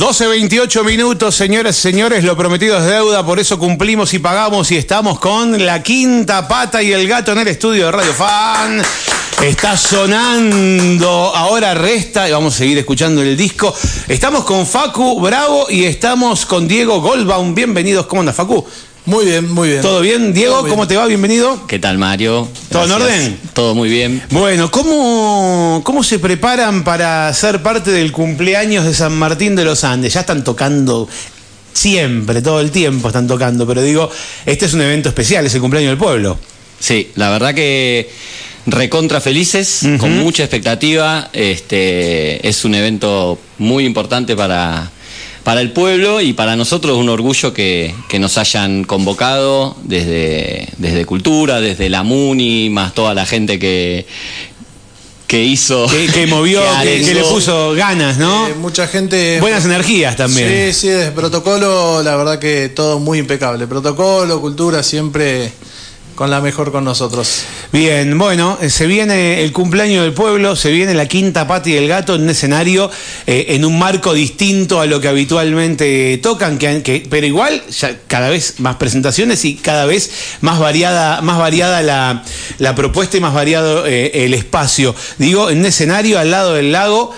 12.28 minutos, señoras y señores, lo prometido es deuda, por eso cumplimos y pagamos y estamos con la quinta pata y el gato en el estudio de Radio Fan. Está sonando, ahora resta, y vamos a seguir escuchando el disco. Estamos con Facu Bravo y estamos con Diego Goldbaum. Bienvenidos, ¿cómo anda Facu? Muy bien, muy bien. ¿Todo bien? Diego, Todo bien. ¿cómo te va? Bienvenido. ¿Qué tal, Mario? ¿Todo en orden? Todo muy bien. Bueno, ¿cómo, ¿cómo se preparan para ser parte del cumpleaños de San Martín de los Andes? Ya están tocando siempre, todo el tiempo están tocando, pero digo, este es un evento especial, es el cumpleaños del pueblo. Sí, la verdad que recontra felices, con mucha expectativa. Este es un evento muy importante para, para el pueblo y para nosotros un orgullo que, que nos hayan convocado desde, desde Cultura, desde la MUNI, más toda la gente que, que hizo. Que, que movió, que, que le puso ganas, ¿no? Eh, mucha gente. Buenas energías también. Sí, sí, desde protocolo, la verdad que todo muy impecable. Protocolo, cultura, siempre con la mejor con nosotros. Bien, bueno, eh, se viene el cumpleaños del pueblo, se viene la quinta pata y el gato en un escenario, eh, en un marco distinto a lo que habitualmente tocan, que- pero igual ya cada vez más presentaciones y cada vez más variada, más variada la, la propuesta y más variado eh, el espacio. Digo, en un escenario al lado del lago.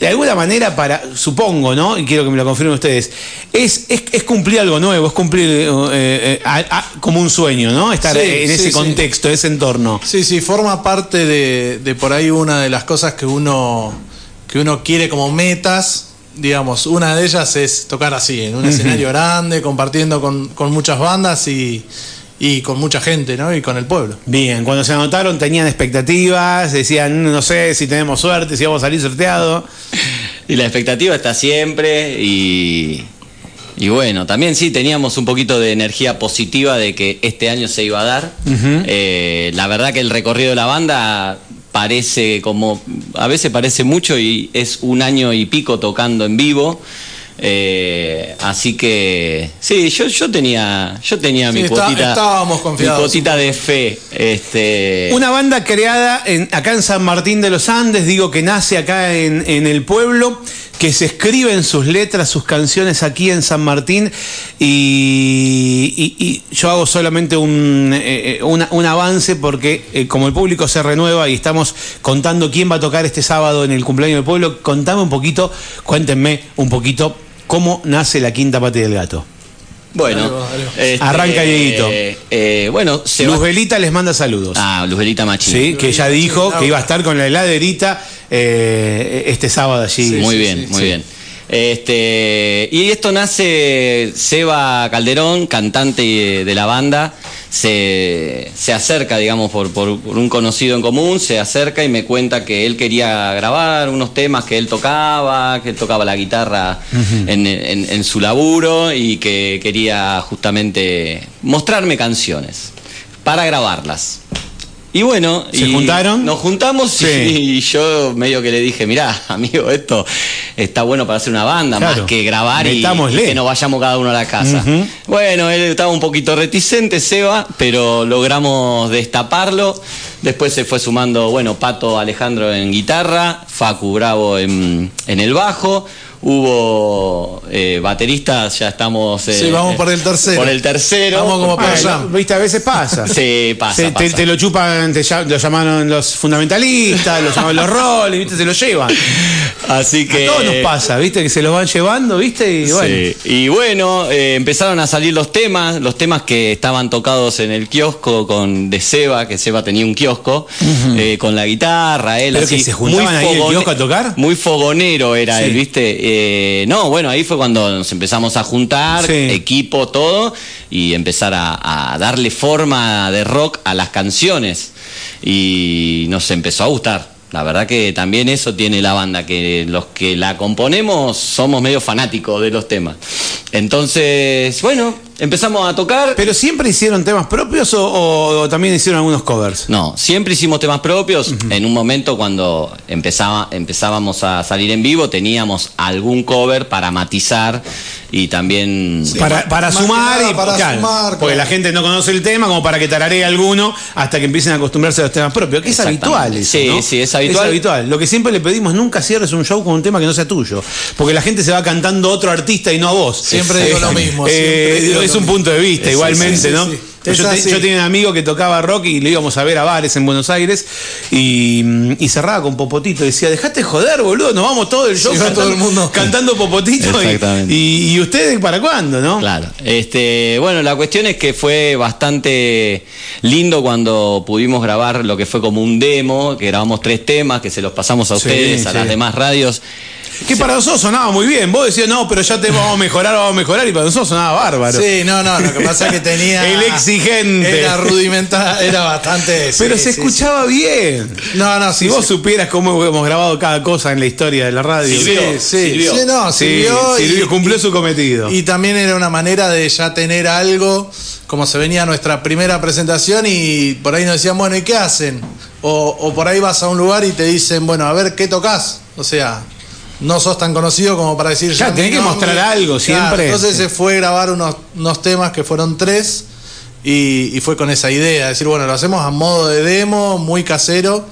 De alguna manera, para, supongo, ¿no? Y quiero que me lo confirmen ustedes, es, es, es cumplir algo nuevo, es cumplir eh, eh, a- a- como un sueño, ¿no? Estar Sí, en sí, ese sí. contexto, ese entorno. Sí, sí, forma parte de, de por ahí una de las cosas que uno, que uno quiere como metas. Digamos, una de ellas es tocar así, en un escenario grande, compartiendo con, con muchas bandas y, y con mucha gente, ¿no? Y con el pueblo. Bien, cuando se anotaron tenían expectativas, decían, no sé si tenemos suerte, si vamos a salir sorteados. Y la expectativa está siempre y, y bueno, también sí teníamos un poquito de energía positiva de que este año se iba a dar. Eh, la verdad que el recorrido de la banda parece como, a veces parece mucho y es un año y pico tocando en vivo. Eh, así que sí, yo, yo tenía, yo tenía Sí, mi está- cuotita, estábamos confiados. mi cuotita de fe. Este, Una banda creada en, acá en San Martín de los Andes, digo que nace acá en, en el pueblo, que se escriben sus letras, sus canciones aquí en San Martín y, y- y yo hago solamente un, eh, eh, una- un avance porque eh, como el público se renueva y estamos contando quién va a tocar este sábado en el cumpleaños del pueblo, contame un poquito, cuéntenme un poquito cómo nace la quinta pata del gato. bueno, Dale dale este, Arranca, Dieguito. eh, eh, bueno, se va- Luzbelita les manda saludos. Ah, Luzbelita Machín. Sí, que ya dijo que iba a estar con la heladerita eh, este sábado allí. muy sí, bien, sí, muy sí. bien. Este, y esto nace, Seba Calderón, cantante de, de la banda, se, se acerca, digamos, por, por- por un conocido en común, se acerca y me cuenta que él quería grabar unos temas que él tocaba, que él tocaba la guitarra en, en- en su laburo y que quería justamente mostrarme canciones para grabarlas. Y bueno, ¿Se y juntaron? Nos juntamos Sí. y, y yo medio que le dije, mirá, amigo, esto está bueno para hacer una banda, Claro. más que grabar y, que nos vayamos cada uno a la casa. Bueno, él estaba un poquito reticente, Seba, pero logramos destaparlo. Después se fue sumando, bueno, Pato Alejandro en guitarra, Facu Bravo en, en el bajo. Hubo eh, bateristas, ya estamos... eh, Sí, vamos por el tercero. Por el tercero. Vamos como para Bueno, allá. viste, a veces pasa. Sí, pasa, Se- te, pasa. te lo chupan, te lo llamaron los fundamentalistas, lo llamaron los roles, viste, se lo llevan. Así que... A todos nos pasa, viste, que se los van llevando, viste, y bueno. Sí. Y bueno, eh, empezaron a salir los temas, los temas que estaban tocados en el kiosco con de Seba, que Seba tenía un kiosco, eh, con la guitarra, él ¿Pero así. que se juntaban ahí en el kiosco a tocar? Muy fogonero era Sí. él, ¿viste? Eh, no, bueno, ahí fue cuando nos empezamos a juntar, Sí. equipo, todo, y empezar a, a darle forma de rock a las canciones. Y nos empezó a gustar. La verdad que también eso tiene la banda, que los que la componemos somos medio fanáticos de los temas. Entonces, bueno, empezamos a tocar. ¿Pero siempre hicieron temas propios o, o también hicieron algunos covers? No, siempre hicimos temas propios. En un momento cuando empezaba, empezábamos a salir en vivo, teníamos algún cover para matizar y también... para para sumar nada y para claro, sumar, porque claro. la gente no conoce el tema como para que tararee alguno hasta que empiecen a acostumbrarse a los temas propios, que es habitual eso, Sí, ¿no? sí, es habitual. Lo que siempre le pedimos, nunca cierres un show con un tema que no sea tuyo, porque la gente se va cantando a otro artista y no a vos. Siempre digo lo mismo, Eh, siempre digo es un punto de vista, igualmente, sí, ¿no? sí. Yo, te- tenía un amigo que tocaba rock y lo íbamos a ver a bares en Buenos Aires y, y cerraba con Popotito. Decía, dejate joder, boludo, nos vamos todo el show cantando, todo el mundo. cantando Popotito. y- Exactamente. Y, y ustedes para cuándo, no? Claro. Este, bueno, la cuestión es que fue bastante lindo cuando pudimos grabar lo que fue como un demo, que grabamos tres temas, que se los pasamos a ustedes, a las demás radios. Que para nosotros sonaba muy bien. Vos decías, no, pero ya te vamos a mejorar, vamos a mejorar. Y para nosotros sonaba bárbaro. Sí, no, no, lo que pasa es que tenía. El exigente. Era rudimentar, era bastante. Pero sí, se sí, escuchaba bien. sí. No, no, Si sí, vos sí. supieras cómo hemos grabado cada cosa en la historia de la radio. Sirvió. Sí, sí, Sirvió. sí, no, Sí, sirvió. y- sirvió, cumplió su cometido. Y también era una manera de ya tener algo, como se venía nuestra primera presentación y por ahí nos decían, bueno, ¿y qué hacen? O, o por ahí vas a un lugar y te dicen, bueno, a ver, ¿qué tocas? O sea, no sos tan conocido como para decir... Ya, tenés que mostrar algo siempre. entonces Sí. se fue a grabar unos, unos temas que fueron tres y, y fue con esa idea, decir, bueno, lo hacemos a modo de demo, muy casero.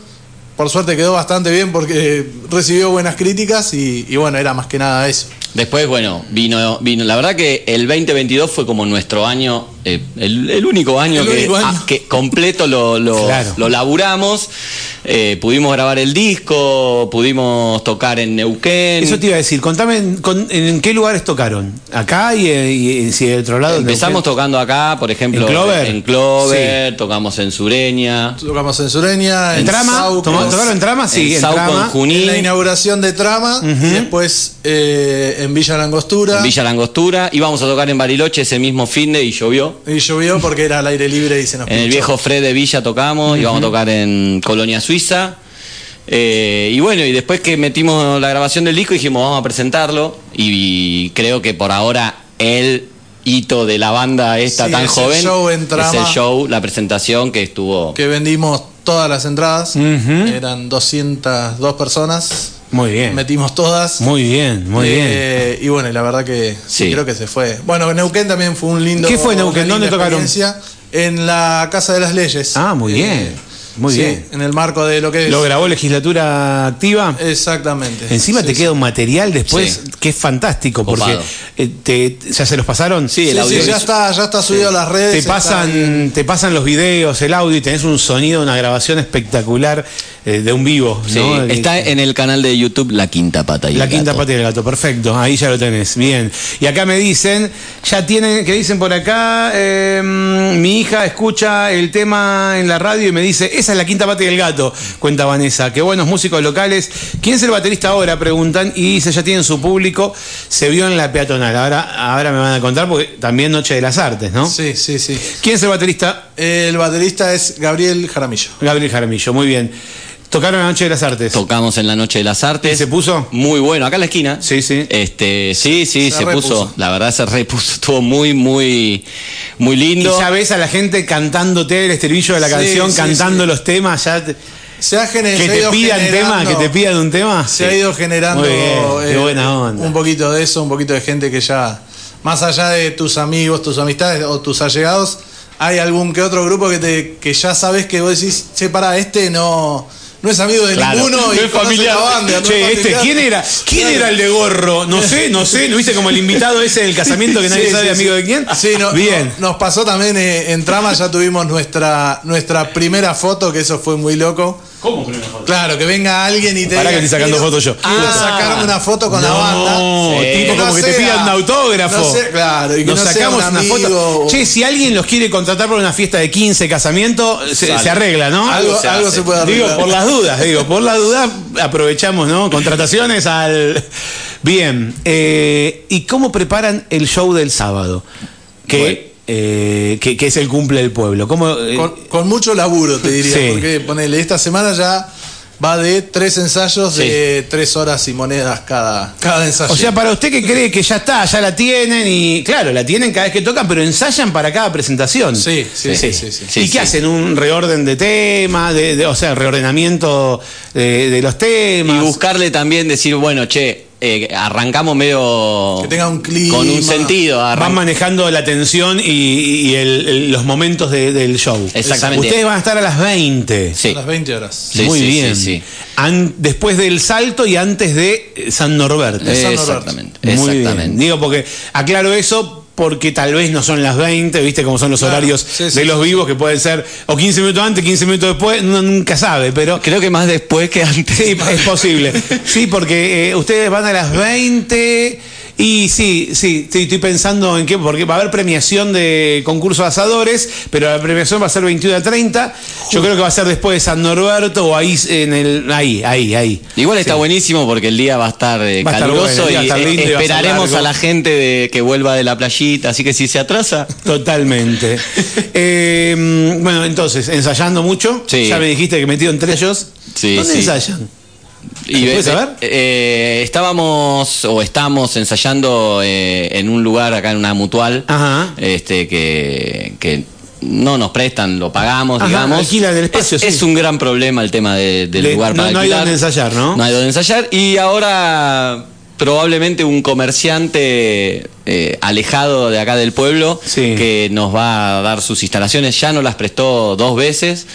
Por suerte quedó bastante bien porque recibió buenas críticas y, y bueno, era más que nada eso. Después, bueno, vino, vino. La verdad que el 2022 fue como nuestro año, eh, el, el único año, El que, único año. que completo lo, lo, Claro. lo laburamos. Eh, pudimos grabar el disco, pudimos tocar en Neuquén. Eso te iba a decir, contame en, con- en qué lugares tocaron. ¿Acá y, y si de otro lado? Empezamos ¿En tocando acá, por ejemplo, ¿En Clover? en Clover, tocamos en Sureña, Tocamos en Sureña, en, Trama? Sauco, ¿Toma- ¿Tocaron en Trama? Sí, en en, Trama. en Junín, en la inauguración de Trama, y después eh, en Villa Langostura. en Villa Langostura. Íbamos a tocar en Bariloche ese mismo fin de y llovió. Y llovió porque era al aire libre y se nos En el viejo Fred de Villa tocamos, íbamos a tocar en Colonia Suiza. Eh, y bueno, y después que metimos la grabación del disco dijimos vamos a presentarlo y, creo que por ahora el hito de la banda esta Sí, tan es el joven show en es el show, la presentación que estuvo... Que vendimos todas las entradas. Ujú. Eran 202 personas. Muy bien. Metimos todas. Muy bien, muy bien. Eh, Y bueno, la verdad que sí, Sí. creo que se fue. Bueno, Neuquén también fue un lindo. ¿Qué fue Neuquén? ¿Dónde tocaron? En la Casa de las Leyes. Ah, muy Eh, bien. Muy sí, bien. En el marco de lo que es. ¿Lo grabó legislatura activa? Exactamente. Encima Sí, te queda un material después que es fantástico porque Copado. eh, te, ya se los pasaron. Sí, el audio ya está, ya está subido a las redes. Te bien. pasan, te pasan los videos, el audio y tenés un sonido, una grabación espectacular eh, de un vivo. Sí, ¿no? está en el canal de YouTube La Quinta Pata y La el quinta Gato. pata del gato, perfecto, ahí ya lo tenés, bien. Y acá me dicen, ya tienen, que dicen por acá, eh, mi hija escucha el tema en la radio y me dice, esa es la quinta pata del gato, cuenta Vanessa, qué buenos músicos locales. ¿Quién es el baterista ahora? Preguntan, y dice, ya tienen su público, se vio en la peatonal. Ahora, ahora me van a contar, porque también Noche de las Artes, ¿no? Sí, sí, sí. ¿Quién es el baterista? El baterista es Gabriel Jaramillo. Gabriel Jaramillo, muy bien. Tocaron la Noche de las Artes. Tocamos en la Noche de las Artes. ¿Y se puso? Muy bueno, acá en la esquina. Sí, sí. Este, sí, sí, Se puso. La verdad se repuso. Estuvo muy, muy, muy Y lindo. ya ves a la gente cantándote el estribillo de la Sí, canción, sí, cantando sí. los temas, ya te- Se ha gener- que te pidan tema, que te pidan un tema. Se ha ido generando bien, eh, buena onda. un poquito de eso, un poquito de gente que ya, más allá de tus amigos, tus amistades o tus allegados, hay algún que otro grupo que te que ya sabes que vos decís, che, para, este no, no es amigo de Claro, ninguno no y es familiar. la banda. no es Che, este. ¿quién era? ¿Quién Claro. era el de gorro? No sé, no sé, ¿no viste como el invitado ese del casamiento que nadie Sí, sabe sí, amigo sí. de quién? Sí, no- Bien. no- nos pasó también eh, en Trama, ya tuvimos nuestra, nuestra primera foto, que eso fue muy loco. ¿Cómo primera foto? Claro, que venga alguien y te Pará diga, que estoy sacando "Quiero- fotos yo". Quiero Ah. sacarme una foto con la banda. No, Sí. tipo Que como no que te sea- pidan un autógrafo. no sea- claro, y que Nos no sea sacamos un una amigo foto. o- Che, si alguien los quiere contratar para una fiesta de 15, casamiento, se, Sale. se arregla, ¿no? Algo, se algo hace. se puede arreglar. Digo, por las dudas, digo, por las dudas aprovechamos, ¿no? Contrataciones al... Bien, eh, ¿y cómo preparan el show del sábado? Que, Bueno. Eh, que, que es el cumple del pueblo. ¿Cómo, eh, Con, con mucho laburo, te diría. Sí. Porque ponele, esta semana ya va de tres ensayos Sí. de tres horas y monedas cada, cada ensayo. O sea, para usted que cree que ya está, ya la tienen y claro, la tienen cada vez que tocan, pero ensayan para cada presentación. sí, sí, sí, sí, sí. Sí, ¿Y qué hacen? ¿Un reorden de temas? De, de- o sea, reordenamiento de, de los temas. Y buscarle también decir, bueno, che, eh, arrancamos medio. Que tenga un clima. Con un sentido. Van manejando la tensión y, y el- el- los momentos de- del show. Exactamente. Ustedes van a estar a las 20. Sí. A las 20 horas. Sí, Muy sí, bien. sí, sí. An- después del salto y antes de eh, San Norberto. San Norberto. Exactamente. Muy bien. Exactamente. Digo porque aclaro eso porque tal vez no son las 20, viste cómo son los Claro, horarios sí, de sí, los sí, vivos que pueden ser o 15 minutos antes, 15 minutos después, uno nunca sabe, pero Creo que más después que antes. Sí, es posible. Sí, porque eh, ustedes van a las 20 y sí, sí, sí, estoy pensando en qué, porque va a haber premiación de concurso de asadores, pero la premiación va a ser 21 a 30. Yo creo que va a ser después de San Norberto o ahí en el ahí, ahí, ahí. Igual está buenísimo porque el día va a estar eh, Va caluroso bueno, y lindo a esperaremos a la gente de que vuelva de la playita, así que si se atrasa, Totalmente. Eh, bueno, entonces, ensayando mucho. Sí. Ya me dijiste que metido entre ellos. Sí, ¿Dónde sí. ensayan? Y ¿Se ve- puede saber? eh, estábamos o estamos ensayando eh, en un lugar acá en una mutual, Ajá. este que, que no nos prestan, lo pagamos, Ajá, digamos. alquilan el espacio, es, sí. es un gran problema el tema de- del De- lugar no- para no hay alquilar. donde ensayar, ¿no? No hay donde ensayar y ahora probablemente un comerciante eh, alejado de acá del pueblo Sí. que nos va a dar sus instalaciones ya nos las prestó dos veces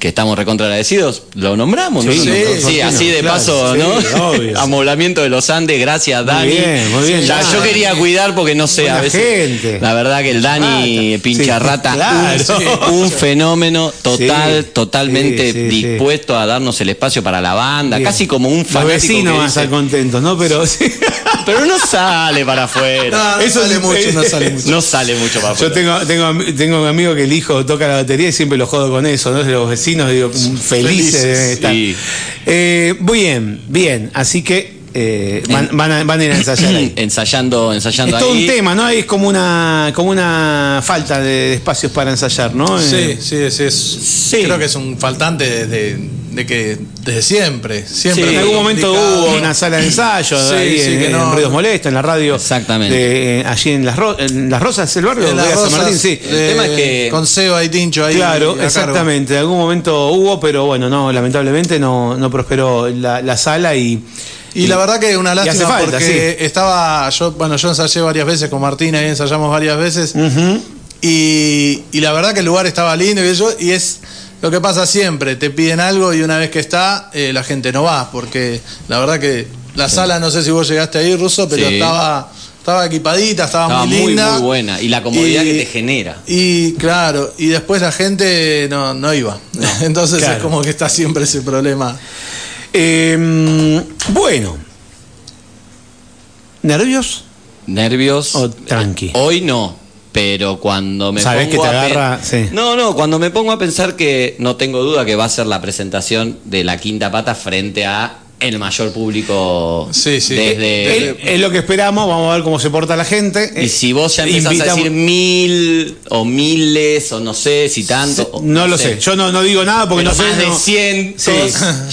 que estamos recontra agradecidos lo nombramos ¿no? Sí, Sí, sí, sí, así de claro, paso sí, no obvio. amoblamiento de los Andes gracias Dani bien, muy bien, Ya, Dani. yo quería cuidar porque no sé a veces gente. la verdad que el Dani Rata. pincharrata Sí, claro. un, fenómeno total Sí, totalmente sí, sí, sí. dispuesto a darnos el espacio para la banda Bien. casi como un Los fanático vecinos que van a estar contentos, ¿no? Pero sí. pero no sale para afuera No, Eso sale es- mucho, no sale mucho. no sale mucho para Yo afuera tengo, tengo, ami- tengo un amigo que el hijo toca la batería y siempre lo jodo con eso, ¿no? Los vecinos, digo, felices, Felices, deben estar. sí. Eh, bien, bien. Así que eh, van, van a, van a ir a ensayar ahí. ensayando ensayando Es todo ahí un tema, ¿no? Es como una, como una falta de, de espacios para ensayar, ¿no? Sí, Eh, sí, sí, es- Creo que es un faltante desde de que desde siempre. Siempre en algún momento hubo una sala de ensayo Sí, ahí sí, en, que en no- Ruidos Molestos, en la radio. Exactamente. de, eh, allí en las, Ro- en las Rosas, el barrio En de las San Martín, sí. de- El tema es que- Con Seba y Tincho ahí. Claro, exactamente. En algún momento hubo, pero bueno, no, lamentablemente no, no prosperó la, la sala y. Y la verdad que una lástima falta, porque estaba, yo, bueno, yo ensayé varias veces con Martina y ensayamos varias veces. Y, y la verdad que el lugar estaba lindo y eso, y es lo que pasa siempre, te piden algo y una vez que está, eh, la gente no va, porque la verdad que la sala, no sé si vos llegaste ahí, Ruso, pero Sí. estaba, estaba equipadita, estaba, estaba muy muy linda. muy buena y la comodidad Y- que te genera Y claro, y después la gente no, no iba. Entonces claro. es como que está siempre ese problema. Eh, bueno. ¿Nervios? nervios O tranqui. Eh, hoy no pero cuando me Sabés pongo que te a agarra, sí. no no cuando me pongo a pensar que no tengo duda que va a ser la presentación de la quinta pata frente a el mayor público Sí, sí. desde Es, es lo que esperamos, vamos a ver cómo se porta la gente. y si vos ya empezás a Invitamos- decir mil o miles o no sé si tanto No lo sé, yo no, no digo nada porque pero no sé. más de no- 100 Sí.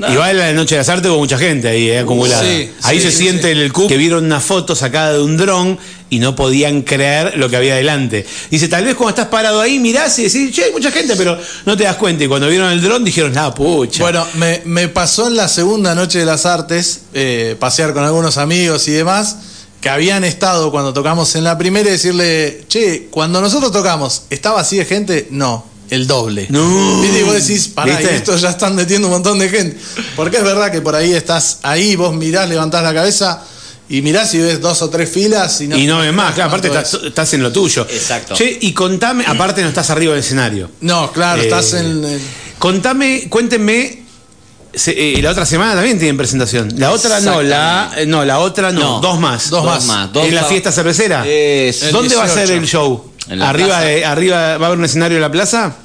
ya no. Igual en la Noche de las Artes hubo mucha gente ahí eh, acumulada. sí, ahí sí, se sí, siente el CUP que vieron una foto sacada de un dron y no podían creer lo que había delante. Dice, tal vez cuando estás parado ahí mirás y decís, che, hay mucha gente, pero no te das cuenta. Y cuando vieron el dron dijeron, nada, pucha. Bueno, me, me pasó en la segunda noche de las artes, eh, pasear con algunos amigos y demás, que habían estado cuando tocamos en la primera y decirle, che, cuando nosotros tocamos, ¿estaba así de gente? No, el doble. No. ¿Viste? Y vos decís, pará, estos ya están metiendo un montón de gente. Porque es verdad que por ahí estás ahí, vos mirás, levantás la cabeza y mirás y ves dos o tres filas y no, y no ves más, claro, aparte estás, es. estás en lo tuyo. Exacto. Che, y contame, aparte no estás arriba del escenario. No, claro, Eh, estás en... en- Contame, cuéntenme. se- eh, la otra semana también tienen presentación. La otra no, la, eh, no, la otra no, No, dos más. dos dos más. dos ¿En la fiesta cervecera? ¿Dónde va a ser 18. el show? En la arriba, de, arriba va a haber un escenario en la plaza.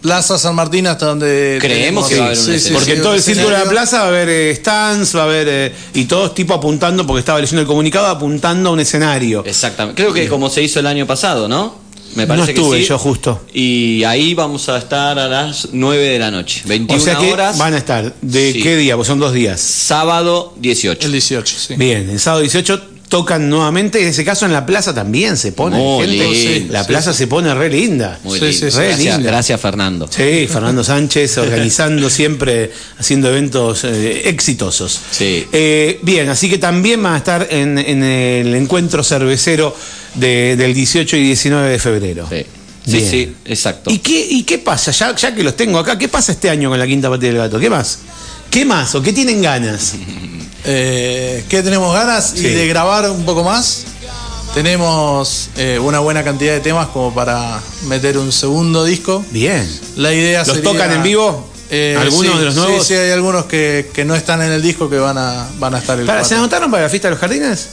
Plaza San Martín hasta donde... Creemos que va a haber un escenario. Porque sí, en todo el círculo de la plaza va a haber eh, stands, va a haber. eh, y todos tipo apuntando, porque estaba leyendo el comunicado, apuntando a un escenario. Exactamente. Creo que como se hizo el año pasado, ¿no? Me parece no estuve que sí. yo justo. Y ahí vamos a estar a las 9 de la noche. 21 O sea que horas. van a estar. ¿De Sí. qué día? Pues son dos días. Sábado 18. El 18, sí. Bien, el sábado 18 tocan nuevamente. En ese caso en la plaza también se pone. Muy gente. lindo, la sí, plaza se pone re linda. Muy Sí, lindo. Re Gracias, linda. gracias, Fernando. Sí, Fernando Sánchez organizando siempre, haciendo eventos eh, exitosos. Sí. Eh, bien, así que también va a estar en, en el encuentro cervecero de- del 18 y 19 de febrero. Sí, sí, Bien. sí, exacto. ¿Y qué, ¿Y qué pasa? Ya, ya que los tengo acá, ¿qué pasa este año con la Quinta Patria del Gato? ¿Qué más? ¿Qué más? ¿O qué tienen ganas? Eh, ¿Qué tenemos ganas? Sí. Y de grabar un poco más. Tenemos eh, una buena cantidad de temas como para meter un segundo disco. Bien. La idea ¿Los sería- tocan en vivo? Eh, ¿Algunos sí, de los sí, nuevos? Sí, hay algunos que, que no están en el disco que van a, van a estar el Para, ¿Se anotaron para la fiesta de los jardines?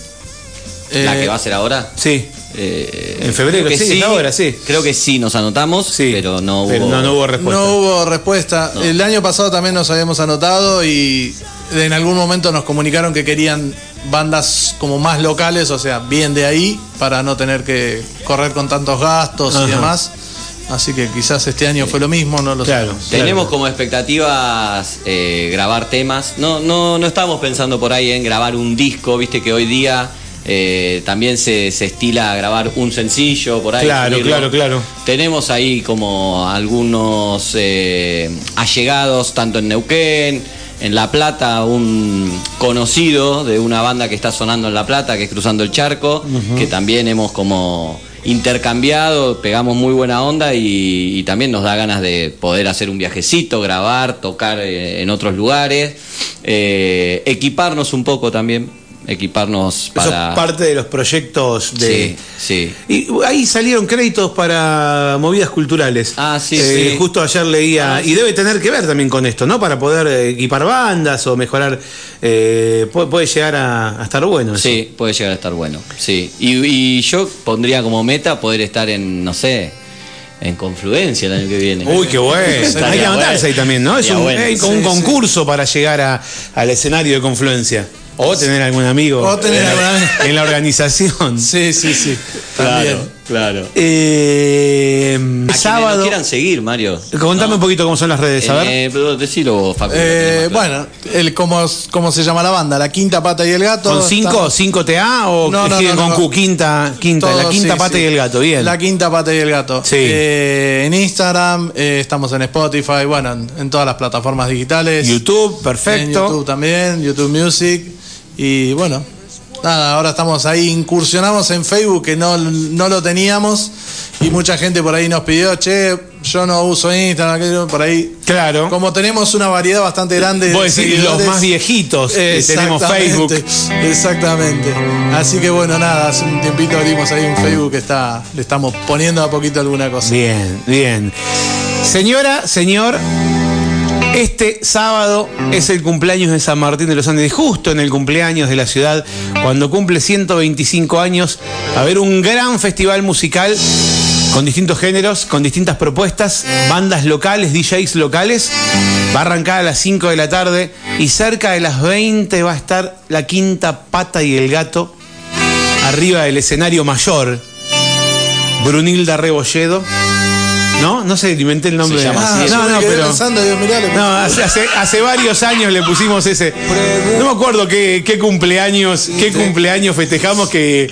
¿La Eh, que va a ser ahora? Sí. Eh, En febrero, creo que sí, es ahora, sí. Creo que sí, nos anotamos, Sí. pero no hubo. Pero no, no hubo respuesta. No hubo respuesta. No. El año pasado también nos habíamos anotado y en algún momento nos comunicaron que querían bandas como más locales, o sea, bien de ahí, para no tener que correr con tantos gastos Ajá. y demás. Así que quizás este año fue lo mismo, no lo Claro. sabemos. Tenemos Claro. como expectativas eh, grabar temas. No, no, no estamos pensando por ahí en grabar un disco, viste que hoy día eh, también se, se estila grabar un sencillo por ahí. Claro, subirlo. claro, claro. Tenemos ahí como algunos eh, allegados, tanto en Neuquén, en La Plata, un conocido de una banda que está sonando en La Plata, que es Cruzando el Charco, que también hemos como intercambiado, pegamos muy buena onda y, y también nos da ganas de poder hacer un viajecito, grabar, tocar eh, en otros lugares, eh, equiparnos un poco también, equiparnos Eso para... es parte de los proyectos de. Sí, sí. Y ahí salieron créditos para movidas culturales. Ah, sí, Eh, sí. Justo ayer leía, Ah, y debe tener que ver también con esto, ¿no? Para poder eh, equipar bandas o mejorar. eh, puede, puede llegar a, a estar bueno. eso. Sí, puede llegar a estar bueno. Sí. Y, y yo pondría como meta poder estar en, no sé, en Confluencia el año que viene. Uy, qué bueno. Estaría Hay que anotarse bueno. ahí también, ¿no? Es un, bueno. hay como un sí. concurso para llegar a- al escenario de Confluencia. O tener algún amigo O tener en, en la organización. Sí, sí, sí. También. claro. Eh, A sábado. nos quieran seguir, Mario. Contame No. un poquito cómo son las redes, a ver. Eh, pero decilo vos, Facu. Eh, claro. bueno, el, ¿cómo, ¿cómo se llama la banda? La Quinta Pata y el Gato. ¿Con 5 Estamos- 5 TA o No, no, con. Q? Quinta, quinta, la quinta sí, pata sí. y el gato, bien. La quinta pata y el gato. Sí. Eh, en Instagram, eh, estamos en Spotify, bueno, en, en todas las plataformas digitales. YouTube, En perfecto. YouTube también, YouTube Music. Y bueno, nada, ahora estamos ahí, incursionamos en Facebook, que no, no lo teníamos. Y mucha gente por ahí nos pidió, che, yo no uso Instagram, aquello, por ahí. Claro. Como tenemos una variedad bastante grande Vos de decís los más viejitos que tenemos Exactamente, Facebook. Exactamente. Así que bueno, nada, hace un tiempito abrimos ahí un Facebook que está, le estamos poniendo a poquito alguna cosa. Bien, bien. Señora, señor, este sábado es el cumpleaños de San Martín de los Andes, justo en el cumpleaños de la ciudad, cuando cumple 125 años, a haber un gran festival musical con distintos géneros, con distintas propuestas, bandas locales, DJs locales. Va a arrancar a las 5 de la tarde y cerca de las 20 va a estar la quinta pata y el gato arriba del escenario mayor. Brunilda Rebolledo. ¿No? No sé, inventé el nombre. Se llama Ah, así. no, no, quedé pero. pensando, mirá, le- No, hace, hace, hace varios años le pusimos ese. No me acuerdo qué, qué cumpleaños, qué cumpleaños festejamos que,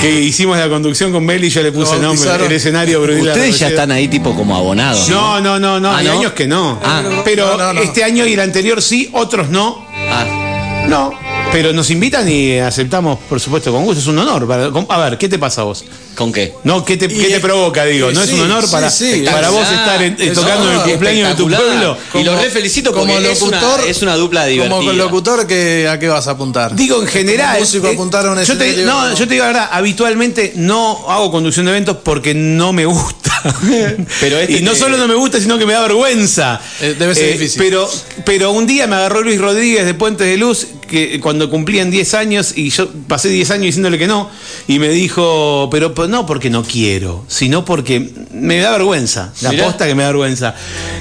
que hicimos la conducción con Beli y yo le puse el nombre, el escenario Brunilda Ustedes ya están ahí tipo como abonados. No, no, no, no, Ah, hay ¿no? años que no. Ah. Pero No, no, no. este año y el anterior sí, otros no. Ah, No. Pero nos invitan y aceptamos, por supuesto, con gusto. Es un honor. para- con- a ver, ¿qué te pasa a vos? ¿con qué? No, ¿qué te, qué Y- te provoca? Digo, ¿no es un honor sí, para, sí, para vos estar en- eh, tocando en el cumpleaños de tu pueblo? Y lo Como- re felicito como porque es una, locutor- es una dupla divertida. Como locutor, que, ¿a qué vas a apuntar? Digo en general. Músico eh, apuntar a un yo te, no, yo te digo la verdad, habitualmente no hago conducción de eventos porque no me gusta. Pero este y no solo no me gusta, sino que me da vergüenza. Eh, debe ser difícil. Pero, pero un día me agarró Luis Rodríguez de Puentes de Luz, que cuando cumplían 10 años, y yo pasé 10 años diciéndole que no, y me dijo, pero, no porque no quiero, sino porque me da vergüenza. La Mirá. posta que me da vergüenza.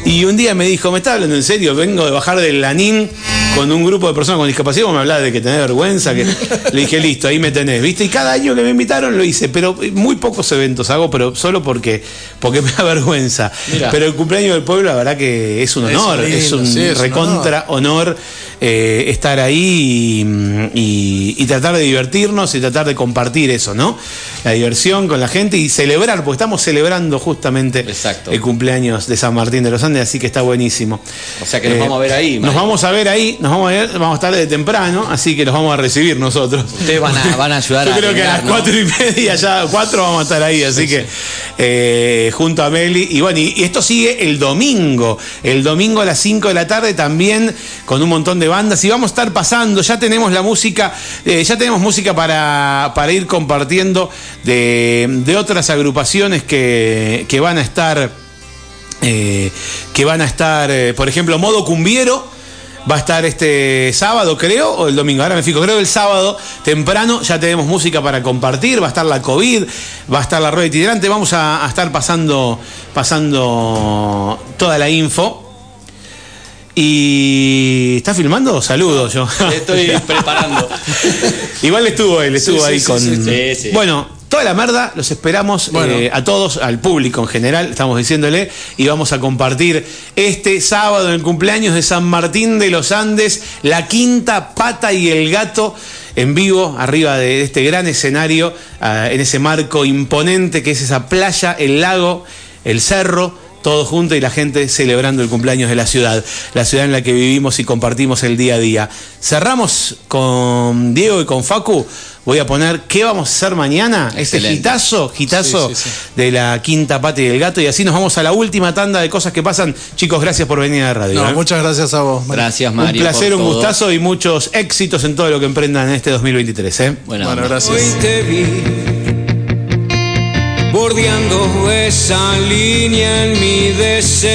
Y un día me dijo, ¿me está hablando en serio? Vengo de bajar del Lanín con un grupo de personas con discapacidad, vos me hablaba de que tenés vergüenza, que le dije, listo, ahí me tenés, ¿viste? Y cada año que me invitaron lo hice, pero muy pocos eventos hago, pero solo porque, porque me da vergüenza. Mirá. Pero el cumpleaños del pueblo, la verdad que es un Es honor, lindo, es un sí, es un recontra honor, eh, estar ahí y, y- y tratar de divertirnos y tratar de compartir eso, ¿no? La diversión con la gente y celebrar, porque estamos celebrando justamente Exacto. el cumpleaños de San Martín de los Andes, así que está buenísimo. O sea que nos vamos a ver ahí, Nos Mario. vamos a ver ahí, nos vamos a ver, vamos a estar de temprano, así que los vamos a recibir nosotros. Ustedes van a, van a ayudar Yo a creo que a las cuatro y media, ya cuatro vamos a estar ahí, así que eh, junto a Meli. Y bueno, y, y esto sigue el domingo. El domingo a las 5 de la tarde también con un montón de bandas. Y vamos a estar pasando, ya tenemos la música, eh, ya tenemos música para, para ir compartiendo de, de otras agrupaciones que, que van a estar. eh, que van a estar, eh, por ejemplo, Modo Cumbiero. Va a estar este sábado, creo, o el domingo. Ahora me fijo, creo que el sábado temprano ya tenemos música para compartir. Va a estar la COVID, va a estar la rueda itinerante. Vamos a, a estar pasando, pasando toda la info. Y. ¿Está filmando? Saludo yo. Estoy preparando. Igual estuvo él, estuvo Sí, ahí sí, con. sí, sí. Sí, sí. Bueno, toda la merda, los esperamos Bueno. eh, a todos, al público en general, estamos diciéndole, y vamos a compartir este sábado en el cumpleaños de San Martín de los Andes, la quinta pata y el gato. En vivo, arriba de este gran escenario, ah, en ese marco imponente que es esa playa, el lago, el cerro, todo junto y la gente celebrando el cumpleaños de la ciudad, la ciudad en la que vivimos y compartimos el día a día. Cerramos con Diego y con Facu. Voy a poner qué vamos a hacer mañana. Este gitazo, gitazo Sí, sí, sí. de la quinta pata y del gato. Y así nos vamos a la última tanda de cosas que pasan. Chicos, gracias por venir a la radio. No, ¿eh? muchas gracias a vos. Mario. Gracias, Mario. un placer, por un todo. gustazo y muchos éxitos en todo lo que emprendan en este 2023. ¿eh? Buena Bueno, onda. gracias. Hoy te vi bordeando esa línea en mi deseo.